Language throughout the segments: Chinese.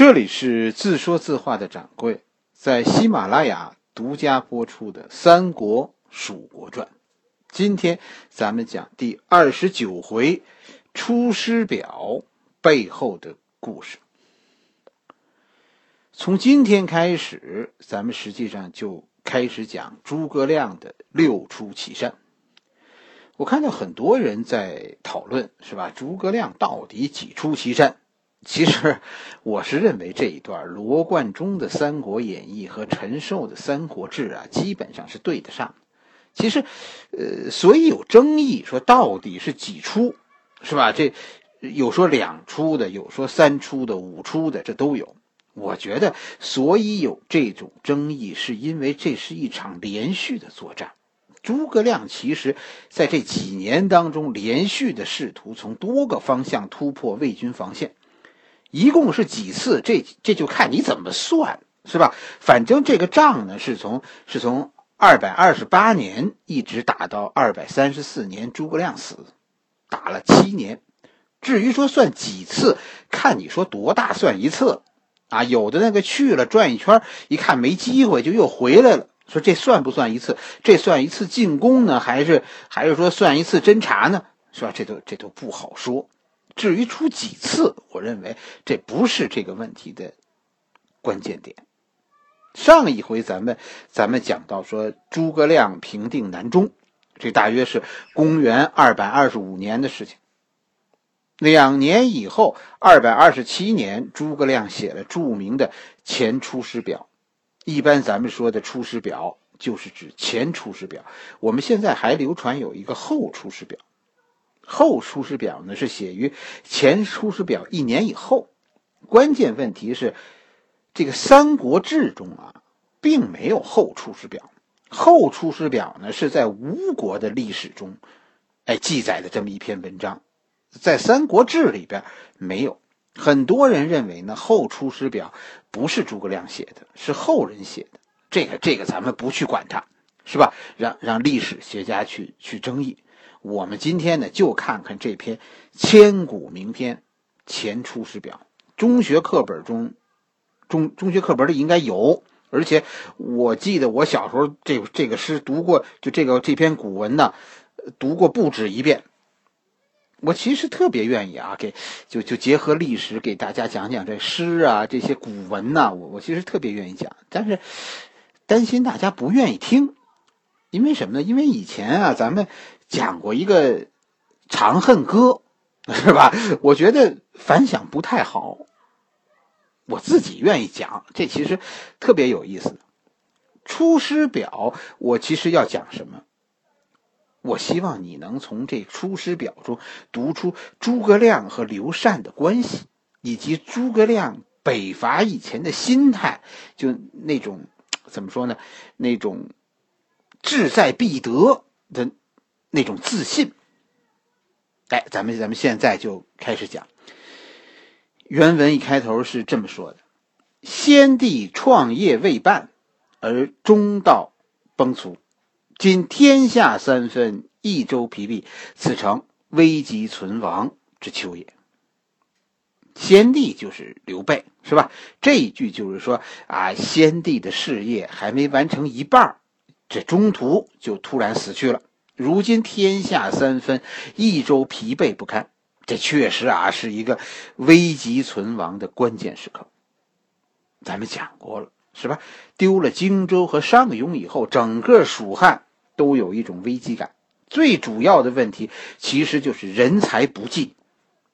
这里是自说自话的掌柜，在喜马拉雅独家播出的《三国蜀国传》，今天咱们讲第二十九回《出师表》背后的故事。从今天开始，咱们实际上就开始讲诸葛亮的六出祁山。我看到很多人在讨论，是吧？诸葛亮到底几出祁山？其实，我是认为这一段罗贯中的《三国演义》和陈寿的《三国志》啊，基本上是对得上。其实，呃，所以有争议，说到底是几出，是吧？这有说两出的，有说三出的，五出的，这都有。我觉得，所以有这种争议，是因为这是一场连续的作战。诸葛亮其实在这几年当中，连续的试图从多个方向突破魏军防线。一共是几次？这这就看你怎么算，是吧？反正这个仗呢，是从是从二百二十八年一直打到二百三十四年，诸葛亮死，打了七年。至于说算几次，看你说多大算一次，啊，有的那个去了转一圈，一看没机会，就又回来了。说这算不算一次？这算一次进攻呢，还是还是说算一次侦察呢？是吧？这都这都不好说。至于出几次，我认为这不是这个问题的关键点。上一回咱们咱们讲到说诸葛亮平定南中，这大约是公元二百二十五年的事情。两年以后，二百二十七年，诸葛亮写了著名的《前出师表》。一般咱们说的《出师表》就是指《前出师表》，我们现在还流传有一个《后出师表》。后出师表呢是写于前出师表一年以后，关键问题是，这个《三国志》中啊，并没有后出师表。后出师表呢是在吴国的历史中，哎记载的这么一篇文章，在《三国志》里边没有。很多人认为呢，后出师表不是诸葛亮写的，是后人写的。这个这个咱们不去管它，是吧？让让历史学家去去争议。我们今天呢，就看看这篇千古名篇《前出师表》。中学课本中，中中学课本里应该有，而且我记得我小时候这这个诗读过，就这个这篇古文呢，读过不止一遍。我其实特别愿意啊，给就就结合历史给大家讲讲这诗啊，这些古文呐，我我其实特别愿意讲，但是担心大家不愿意听，因为什么呢？因为以前啊，咱们。讲过一个《长恨歌》，是吧？我觉得反响不太好。我自己愿意讲，这其实特别有意思。《出师表》，我其实要讲什么？我希望你能从这《出师表》中读出诸葛亮和刘禅的关系，以及诸葛亮北伐以前的心态，就那种怎么说呢？那种志在必得的。那种自信，哎，咱们咱们现在就开始讲。原文一开头是这么说的：“先帝创业未半，而中道崩殂，今天下三分，益州疲弊，此诚危急存亡之秋也。”先帝就是刘备，是吧？这一句就是说啊，先帝的事业还没完成一半，这中途就突然死去了。如今天下三分，益州疲惫不堪，这确实啊是一个危急存亡的关键时刻。咱们讲过了，是吧？丢了荆州和上庸以后，整个蜀汉都有一种危机感。最主要的问题其实就是人才不济。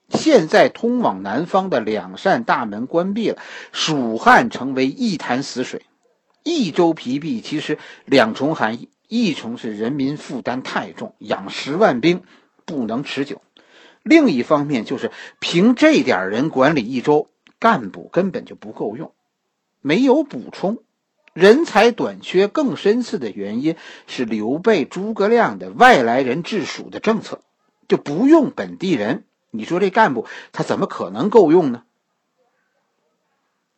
现在通往南方的两扇大门关闭了，蜀汉成为一潭死水。益州疲弊，其实两重含义。一重是人民负担太重，养十万兵不能持久；另一方面就是凭这点人管理一州，干部根本就不够用，没有补充，人才短缺。更深次的原因是刘备、诸葛亮的外来人治蜀的政策，就不用本地人。你说这干部他怎么可能够用呢？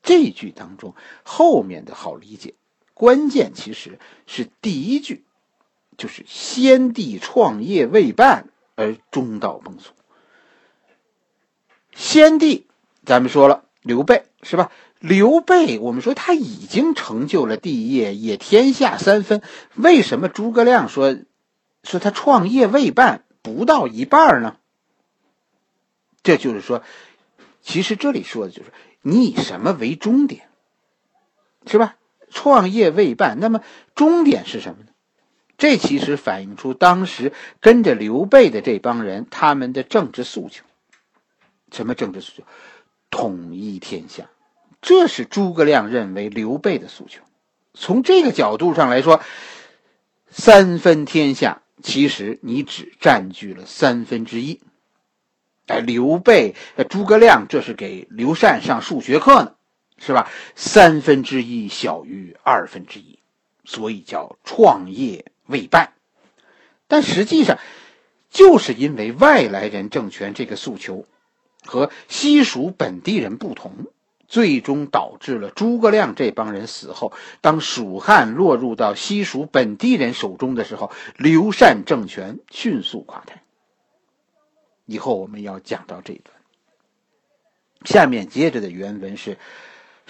这句当中后面的好理解。关键其实是第一句，就是先帝创业未半而中道崩殂。先帝，咱们说了，刘备是吧？刘备，我们说他已经成就了帝业，也天下三分。为什么诸葛亮说说他创业未半，不到一半呢？这就是说，其实这里说的就是你以什么为终点，是吧？创业未半，那么终点是什么呢？这其实反映出当时跟着刘备的这帮人他们的政治诉求。什么政治诉求？统一天下。这是诸葛亮认为刘备的诉求。从这个角度上来说，三分天下，其实你只占据了三分之一。哎，刘备、诸葛亮这是给刘禅上数学课呢，是吧？三分之一小于二分之一，所以叫创业未半。但实际上，就是因为外来人政权这个诉求和西蜀本地人不同。最终导致了诸葛亮这帮人死后，当蜀汉落入到西蜀本地人手中的时候，刘禅政权迅速垮台。以后我们要讲到这一段。下面接着的原文是：“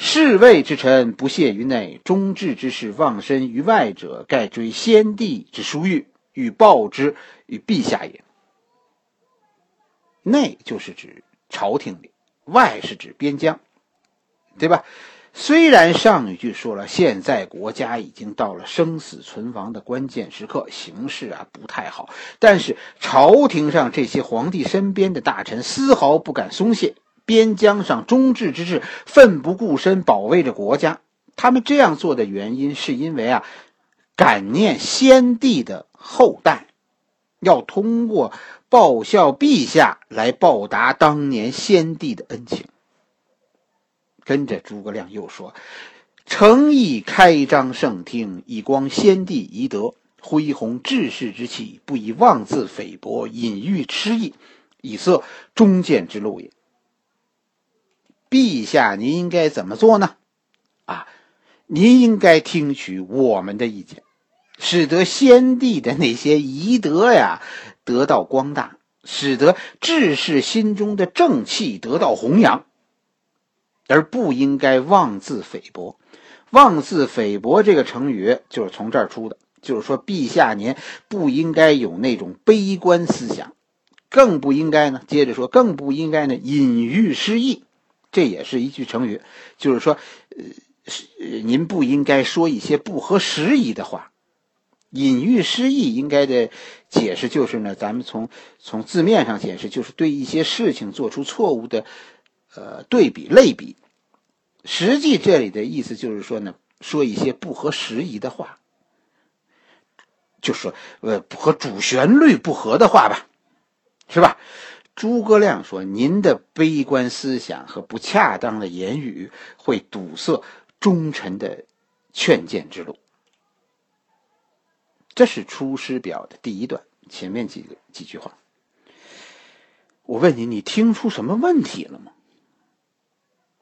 侍卫之臣不懈于内，忠志之士忘身于外者，盖追先帝之殊遇，欲报之于陛下也。”内就是指朝廷里，外是指边疆。对吧？虽然上一句说了，现在国家已经到了生死存亡的关键时刻，形势啊不太好，但是朝廷上这些皇帝身边的大臣丝毫不敢松懈，边疆上忠志之士奋不顾身保卫着国家。他们这样做的原因，是因为啊，感念先帝的后代，要通过报效陛下来报答当年先帝的恩情。跟着诸葛亮又说：“诚意开张圣听，以光先帝遗德，恢弘志士之气，不以妄自菲薄，隐喻痴意，以色忠谏之路也。陛下，您应该怎么做呢？啊，您应该听取我们的意见，使得先帝的那些遗德呀得到光大，使得志士心中的正气得到弘扬。”而不应该妄自菲薄，妄自菲薄这个成语就是从这儿出的。就是说，陛下您不应该有那种悲观思想，更不应该呢。接着说，更不应该呢隐喻失意，这也是一句成语。就是说，呃，您不应该说一些不合时宜的话。隐喻失意应该的解释就是呢，咱们从从字面上解释，就是对一些事情做出错误的。呃，对比类比，实际这里的意思就是说呢，说一些不合时宜的话，就说呃和主旋律不合的话吧，是吧？诸葛亮说：“您的悲观思想和不恰当的言语会堵塞忠臣的劝谏之路。”这是《出师表》的第一段前面几个几句话。我问你，你听出什么问题了吗？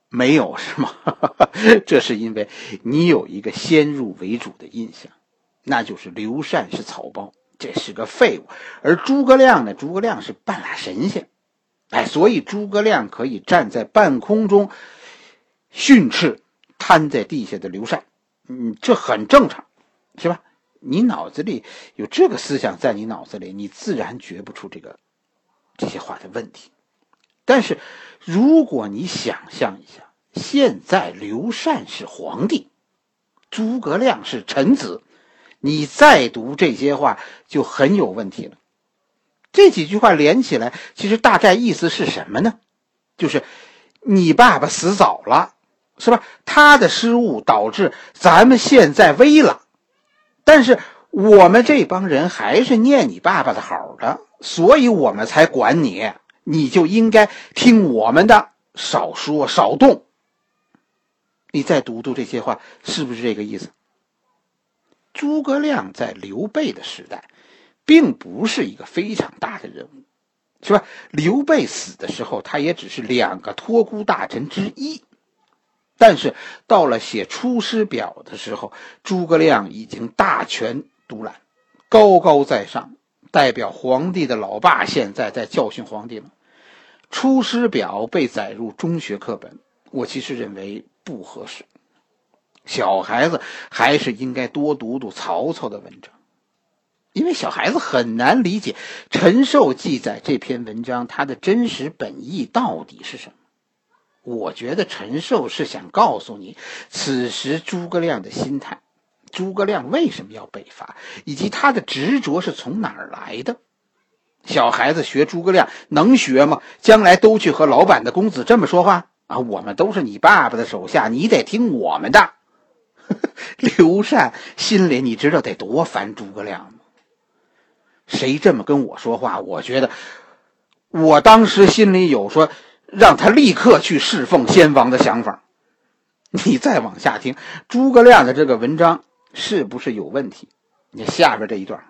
没有是吗？这是因为你有一个先入为主的印象，那就是刘禅是草包，这是个废物，而诸葛亮呢？诸葛亮是半拉神仙，哎，所以诸葛亮可以站在半空中训斥瘫在地下的刘禅，嗯，这很正常，是吧？你脑子里有这个思想在你脑子里，你自然觉不出这个这些话的问题。但是，如果你想象一下，现在刘禅是皇帝，诸葛亮是臣子，你再读这些话就很有问题了。这几句话连起来，其实大概意思是什么呢？就是你爸爸死早了，是吧？他的失误导致咱们现在危了，但是我们这帮人还是念你爸爸的好的，所以我们才管你。你就应该听我们的，少说少动。你再读读这些话，是不是这个意思？诸葛亮在刘备的时代，并不是一个非常大的人物，是吧？刘备死的时候，他也只是两个托孤大臣之一。但是到了写《出师表》的时候，诸葛亮已经大权独揽，高高在上，代表皇帝的老爸，现在在教训皇帝了。《出师表》被载入中学课本，我其实认为不合适。小孩子还是应该多读读曹操的文章，因为小孩子很难理解陈寿记载这篇文章他的真实本意到底是什么。我觉得陈寿是想告诉你，此时诸葛亮的心态，诸葛亮为什么要北伐，以及他的执着是从哪儿来的。小孩子学诸葛亮能学吗？将来都去和老板的公子这么说话啊？我们都是你爸爸的手下，你得听我们的。刘禅心里你知道得多烦诸葛亮吗？谁这么跟我说话？我觉得，我当时心里有说让他立刻去侍奉先王的想法。你再往下听，诸葛亮的这个文章是不是有问题？你下边这一段，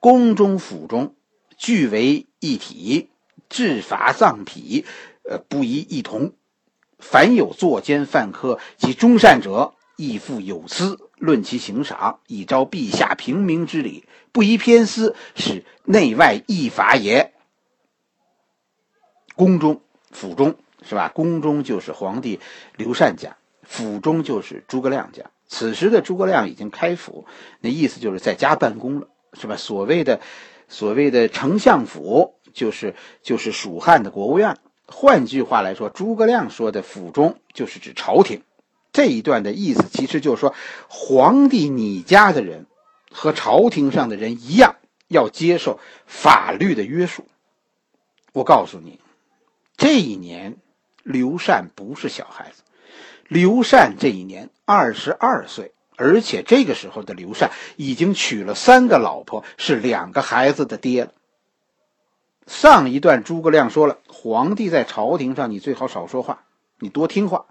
宫中府中俱为一体，治法葬匹，呃，不宜异同。凡有作奸犯科及忠善者，亦复有司论其刑赏，以昭陛下平民之礼，不宜偏私，使内外异法也。宫中、府中是吧？宫中就是皇帝刘禅家，府中就是诸葛亮家。此时的诸葛亮已经开府，那意思就是在家办公了，是吧？所谓的所谓的丞相府，就是就是蜀汉的国务院。换句话来说，诸葛亮说的“府中”就是指朝廷。这一段的意思其实就是说，皇帝你家的人和朝廷上的人一样，要接受法律的约束。我告诉你，这一年刘禅不是小孩子，刘禅这一年二十二岁，而且这个时候的刘禅已经娶了三个老婆，是两个孩子的爹了。上一段诸葛亮说了，皇帝在朝廷上，你最好少说话，你多听话。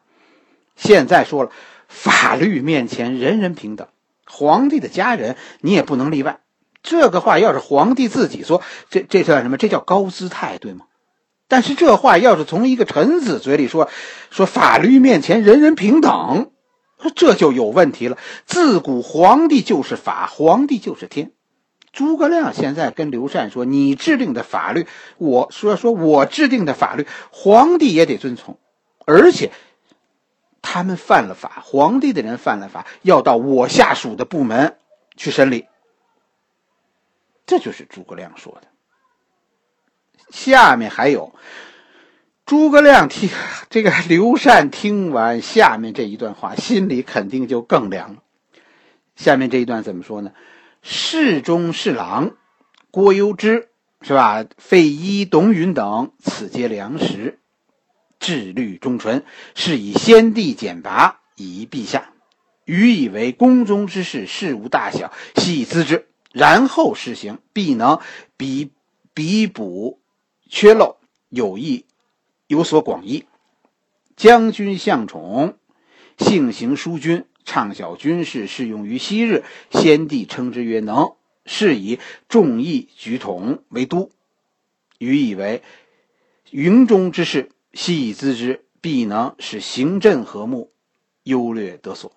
现在说了，法律面前人人平等，皇帝的家人你也不能例外。这个话要是皇帝自己说，这这算什么？这叫高姿态，对吗？但是这话要是从一个臣子嘴里说，说法律面前人人平等，这就有问题了。自古皇帝就是法，皇帝就是天。诸葛亮现在跟刘禅说：“你制定的法律，我说说我制定的法律，皇帝也得遵从。而且，他们犯了法，皇帝的人犯了法，要到我下属的部门去审理。”这就是诸葛亮说的。下面还有，诸葛亮听这个刘禅听完下面这一段话，心里肯定就更凉了。下面这一段怎么说呢？侍中侍郎郭攸之是吧？费祎、董允等，此皆良实，志虑忠纯，是以先帝简拔，以遗陛下。予以为宫中之事，事无大小，悉以咨之，然后施行，必能比比补缺漏，有益有所广益。将军向宠，性行淑君。畅晓军事，适用于昔日。先帝称之曰能，是以众议举统为都。予以为云中之事，悉以咨之，必能使行政和睦，优劣得所。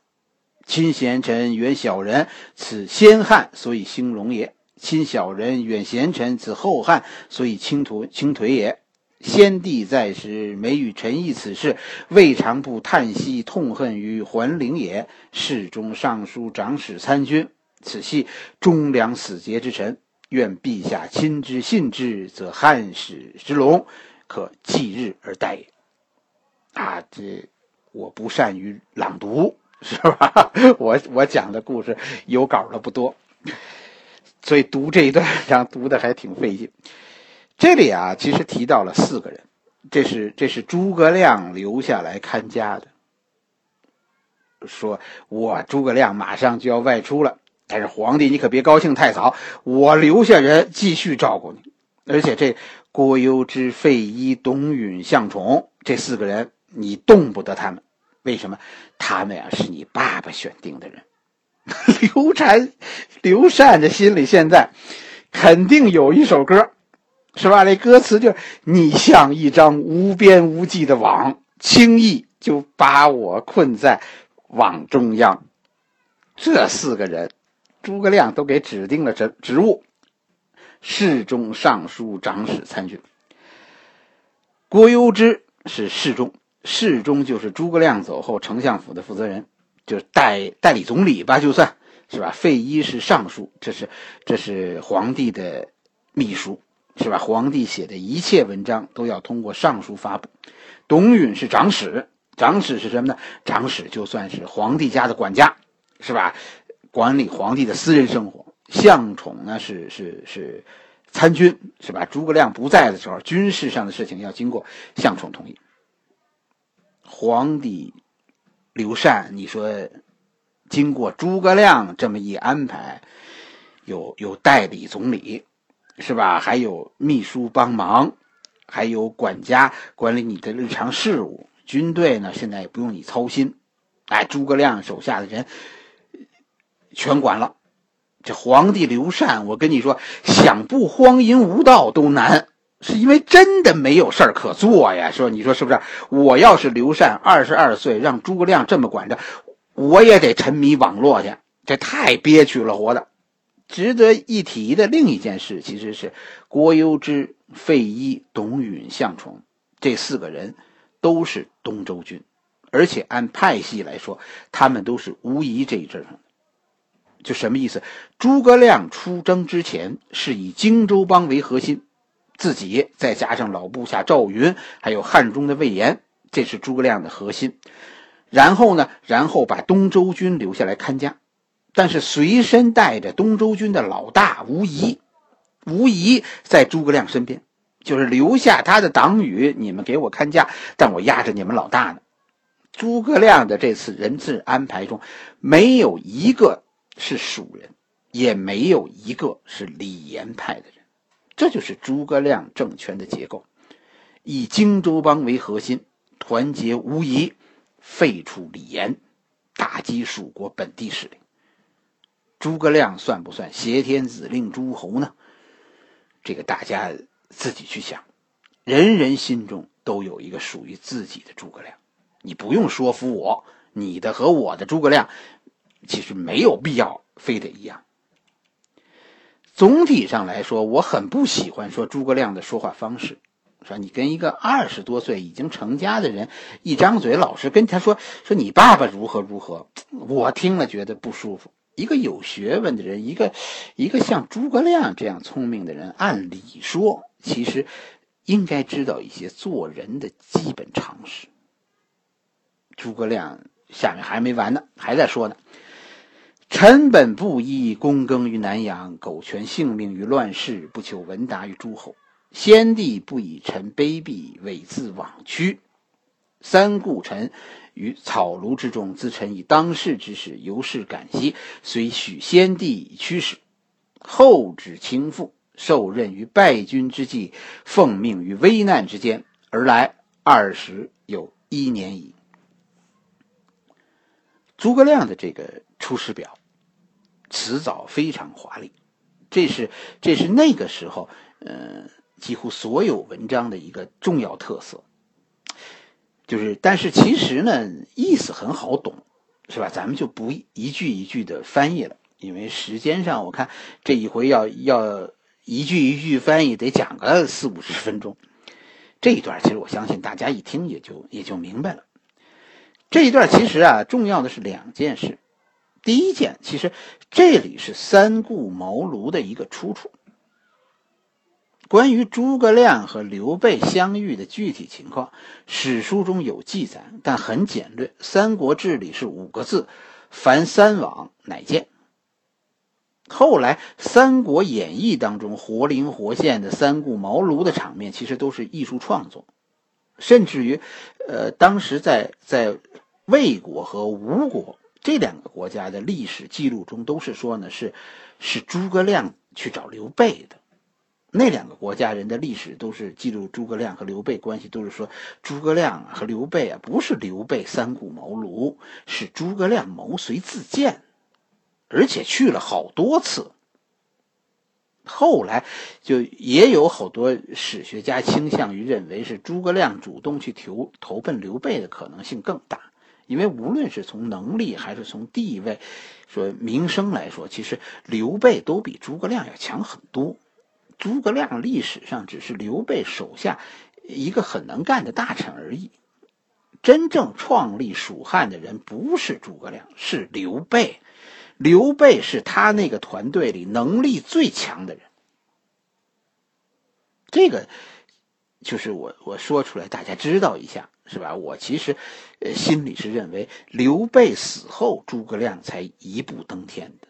亲贤臣，远小人，此先汉所以兴隆也；亲小人，远贤臣，此后汉所以倾颓倾颓也。先帝在时，每与臣议此事，未尝不叹息痛恨于桓灵也。侍中、尚书、长史、参军，此系忠良死节之臣。愿陛下亲之信之，则汉史之隆可继日而待也。啊，这我不善于朗读，是吧？我我讲的故事有稿的不多，所以读这一段章读的还挺费劲。这里啊，其实提到了四个人，这是这是诸葛亮留下来看家的。说我诸葛亮马上就要外出了，但是皇帝你可别高兴太早，我留下人继续照顾你。而且这郭攸之、费祎、董允、向宠这四个人，你动不得他们。为什么？他们呀是你爸爸选定的人。刘禅、刘禅的心里现在肯定有一首歌。是吧？那歌词就是“你像一张无边无际的网，轻易就把我困在网中央。”这四个人，诸葛亮都给指定了职职务：侍中、尚书、长史、参军。郭攸之是侍中，侍中就是诸葛亮走后丞相府的负责人，就是代代理总理吧，就算是吧。费祎是尚书，这是这是皇帝的秘书，是吧？皇帝写的一切文章都要通过尚书发布。董允是长史，长史是什么呢？长史就算是皇帝家的管家，是吧？管理皇帝的私人生活。向宠呢是是是参军，是吧？诸葛亮不在的时候，军事上的事情要经过向宠同意。皇帝刘禅，你说经过诸葛亮这么一安排，有有代理总理，是吧？还有秘书帮忙，还有管家管理你的日常事务。军队呢，现在也不用你操心，哎，诸葛亮手下的人全管了。这皇帝刘禅，我跟你说，想不荒淫无道都难。是因为真的没有事儿可做呀，说你说是不是？我要是刘禅，二十二岁让诸葛亮这么管着，我也得沉迷网络去，这太憋屈了，活的。值得一提的另一件事，其实是郭攸之、费祎、董允、向宠这四个人都是东周军，而且按派系来说，他们都是无疑这一阵上的。就什么意思？诸葛亮出征之前是以荆州帮为核心。自己再加上老部下赵云，还有汉中的魏延，这是诸葛亮的核心。然后呢，然后把东周军留下来看家，但是随身带着东周军的老大吴仪，吴仪在诸葛亮身边，就是留下他的党羽，你们给我看家，但我压着你们老大呢。诸葛亮的这次人质安排中，没有一个是蜀人，也没有一个是李严派的人。这就是诸葛亮政权的结构，以荆州帮为核心，团结无疑，废除李严，打击蜀国本地势力。诸葛亮算不算挟天子令诸侯呢？这个大家自己去想。人人心中都有一个属于自己的诸葛亮，你不用说服我，你的和我的诸葛亮，其实没有必要非得一样。总体上来说，我很不喜欢说诸葛亮的说话方式，说你跟一个二十多岁已经成家的人一张嘴，老是跟他说说你爸爸如何如何，我听了觉得不舒服。一个有学问的人，一个一个像诸葛亮这样聪明的人，按理说其实应该知道一些做人的基本常识。诸葛亮下面还没完呢，还在说呢。臣本布衣，躬耕于南阳，苟全性命于乱世，不求闻达于诸侯。先帝不以臣卑鄙，猥自枉屈。三顾臣于草庐之中，自臣以当世之事，由是感激，遂许先帝以驱使。后指倾覆，受任于败军之际，奉命于危难之间，而来二十有一年矣。诸葛亮的这个《出师表》。辞藻非常华丽，这是这是那个时候，呃，几乎所有文章的一个重要特色。就是，但是其实呢，意思很好懂，是吧？咱们就不一句一句的翻译了，因为时间上我看这一回要要一句一句翻译，得讲个四五十分钟。这一段其实我相信大家一听也就也就明白了。这一段其实啊，重要的是两件事。第一件，其实这里是三顾茅庐的一个出处。关于诸葛亮和刘备相遇的具体情况，史书中有记载，但很简略。《三国志》里是五个字：“凡三往，乃见。”后来，《三国演义》当中活灵活现的三顾茅庐的场面，其实都是艺术创作。甚至于，呃，当时在在魏国和吴国。这两个国家的历史记录中都是说呢，是是诸葛亮去找刘备的。那两个国家人的历史都是记录诸葛亮和刘备关系，都是说诸葛亮和刘备啊不是刘备三顾茅庐，是诸葛亮毛遂自荐，而且去了好多次。后来就也有好多史学家倾向于认为是诸葛亮主动去投投奔刘备的可能性更大。因为无论是从能力还是从地位，说名声来说，其实刘备都比诸葛亮要强很多。诸葛亮历史上只是刘备手下一个很能干的大臣而已。真正创立蜀汉的人不是诸葛亮，是刘备。刘备是他那个团队里能力最强的人。这个就是我我说出来，大家知道一下，是吧？我其实呃心里是认为，刘备死后，诸葛亮才一步登天的。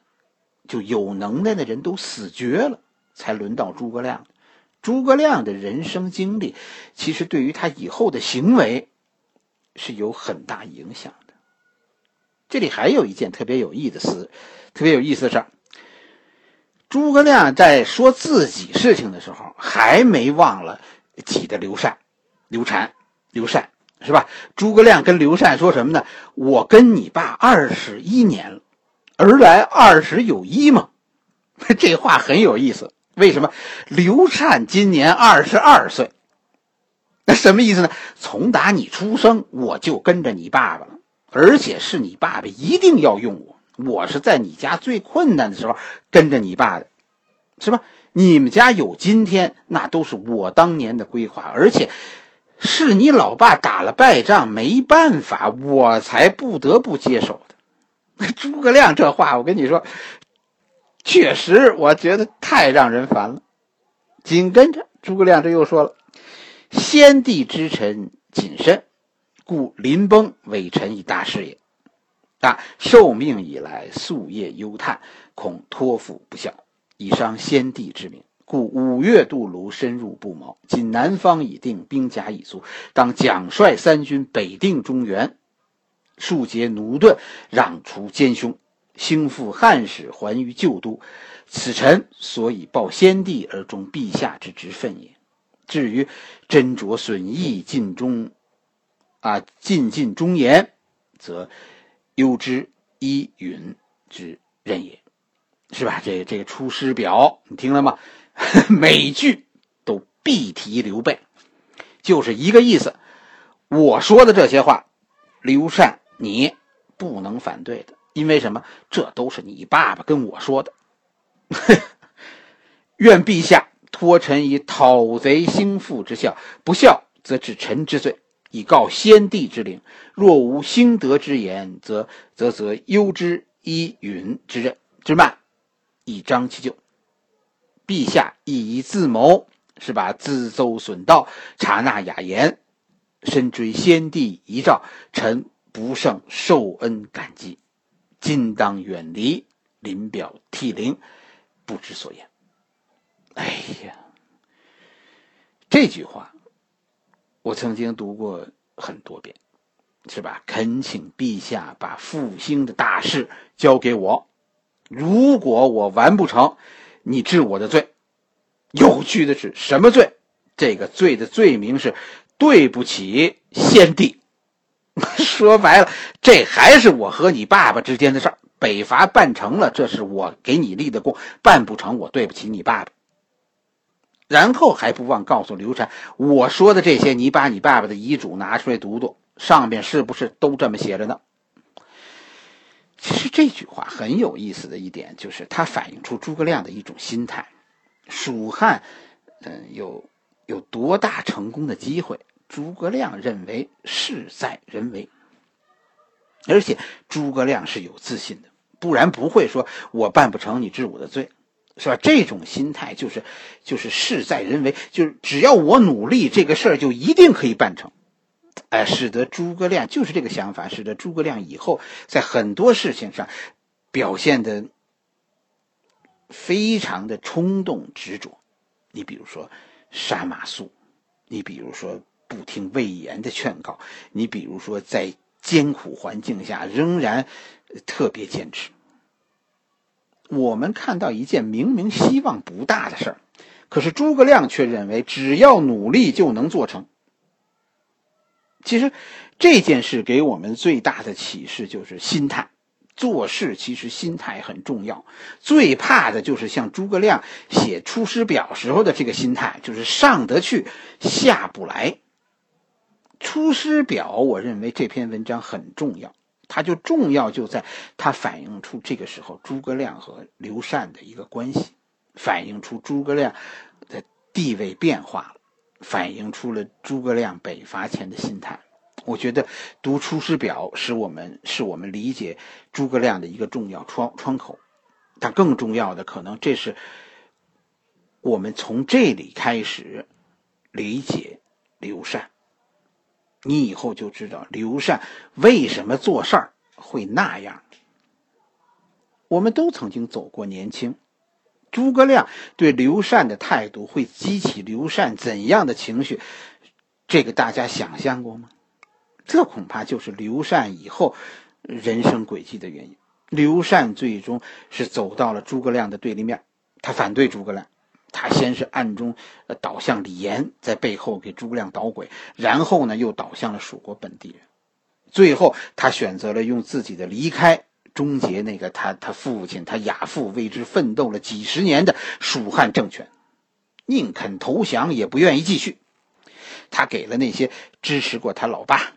就有能耐的人都死绝了，才轮到诸葛亮。诸葛亮的人生经历，其实对于他以后的行为是有很大影响的。这里还有一件特别有意思、特别有意思的事儿。诸葛亮在说自己事情的时候，还没忘了挤的刘禅、刘禅、刘禅，是吧？诸葛亮跟刘禅说什么呢？我跟你爸二十一年了。而来二十有一吗？这话很有意思。为什么？刘禅今年二十二岁，那什么意思呢？从打你出生，我就跟着你爸爸了，而且是你爸爸一定要用我。我是在你家最困难的时候跟着你爸的，是吧？你们家有今天，那都是我当年的规划，而且是你老爸打了败仗，没办法，我才不得不接手的。诸葛亮这话，我跟你说，确实，我觉得太让人烦了。紧跟着，诸葛亮这又说了：“先帝之臣谨慎，故临崩委臣以大事也。啊，受命以来，夙夜忧叹，恐托付不效，以伤先帝之名。故五月渡泸，深入不毛。今南方已定，兵甲已足，当奖率三军，北定中原。”庶竭奴钝，攘除奸凶，兴复汉室，还于旧都。此臣所以报先帝而忠陛下之职分也。至于斟酌损益，尽忠啊，尽尽忠言，则攸之依允之任也，是吧？这这个《出师表》，你听了吗？每句都必提刘备，就是一个意思。我说的这些话，刘禅。你不能反对的，因为什么？这都是你爸爸跟我说的。愿陛下托臣以讨贼兴复之效，不效则治臣之罪，以告先帝之灵。若无兴德之言，则则则忧之依允之任之慢，以彰其咎。陛下亦以自谋，是吧？自奏损道，察纳雅言，深追先帝遗诏，臣。不胜受恩感激，今当远离，临表涕零，不知所言。哎呀，这句话我曾经读过很多遍，是吧？恳请陛下把复兴的大事交给我，如果我完不成，你治我的罪。有趣的是，什么罪？这个罪的罪名是对不起先帝。说白了，这还是我和你爸爸之间的事儿。北伐办成了，这是我给你立的功；办不成，我对不起你爸爸。然后还不忘告诉刘禅，我说的这些，你把你爸爸的遗嘱拿出来读读，上面是不是都这么写着呢？其实这句话很有意思的一点，就是它反映出诸葛亮的一种心态。蜀汉，嗯，有有多大成功的机会？诸葛亮认为事在人为，而且诸葛亮是有自信的，不然不会说我办不成，你治我的罪，是吧？这种心态就是就是事在人为，就是只要我努力，这个事儿就一定可以办成。哎，使得诸葛亮就是这个想法，使得诸葛亮以后在很多事情上表现的非常的冲动执着。你比如说杀马谡，你比如说。不听魏延的劝告，你比如说在艰苦环境下仍然特别坚持。我们看到一件明明希望不大的事儿，可是诸葛亮却认为只要努力就能做成。其实这件事给我们最大的启示就是心态，做事其实心态很重要。最怕的就是像诸葛亮写《出师表》时候的这个心态，就是上得去下不来。《出师表》，我认为这篇文章很重要，它就重要就在它反映出这个时候诸葛亮和刘禅的一个关系，反映出诸葛亮的地位变化了，反映出了诸葛亮北伐前的心态。我觉得读《出师表》使我们是我们理解诸葛亮的一个重要窗窗口，但更重要的可能这是我们从这里开始理解刘禅。你以后就知道刘禅为什么做事儿会那样。我们都曾经走过年轻，诸葛亮对刘禅的态度会激起刘禅怎样的情绪？这个大家想象过吗？这恐怕就是刘禅以后人生轨迹的原因。刘禅最终是走到了诸葛亮的对立面，他反对诸葛亮，他先是暗中倒向李严，在背后给诸葛亮捣鬼，然后呢又倒向了蜀国本地人，最后他选择了用自己的离开终结那个他他父亲他亚父为之奋斗了几十年的蜀汉政权，宁肯投降也不愿意继续。他给了那些支持过他老爸。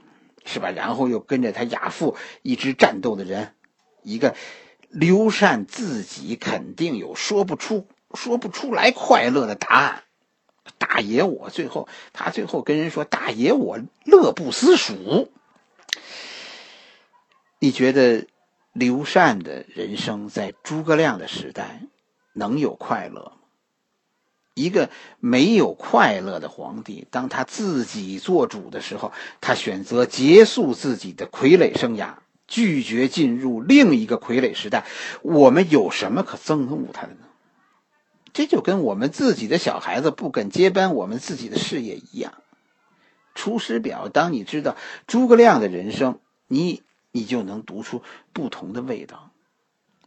是吧？然后又跟着他亚父一直战斗的人，一个刘禅自己肯定有说不出、说不出来快乐的答案。大爷，我最后他最后跟人说：“大爷，我乐不思蜀。”你觉得刘禅的人生在诸葛亮的时代能有快乐吗？一个没有快乐的皇帝，当他自己做主的时候，他选择结束自己的傀儡生涯，拒绝进入另一个傀儡时代。我们有什么可憎恶他的呢？这就跟我们自己的小孩子不肯接班我们自己的事业一样。《出师表》，当你知道诸葛亮的人生，你你就能读出不同的味道。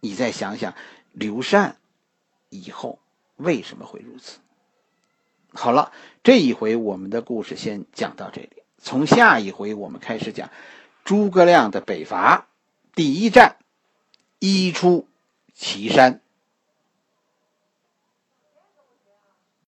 你再想想刘禅以后。为什么会如此？好了，这一回我们的故事先讲到这里。从下一回我们开始讲诸葛亮的北伐，第一战，一出祁山。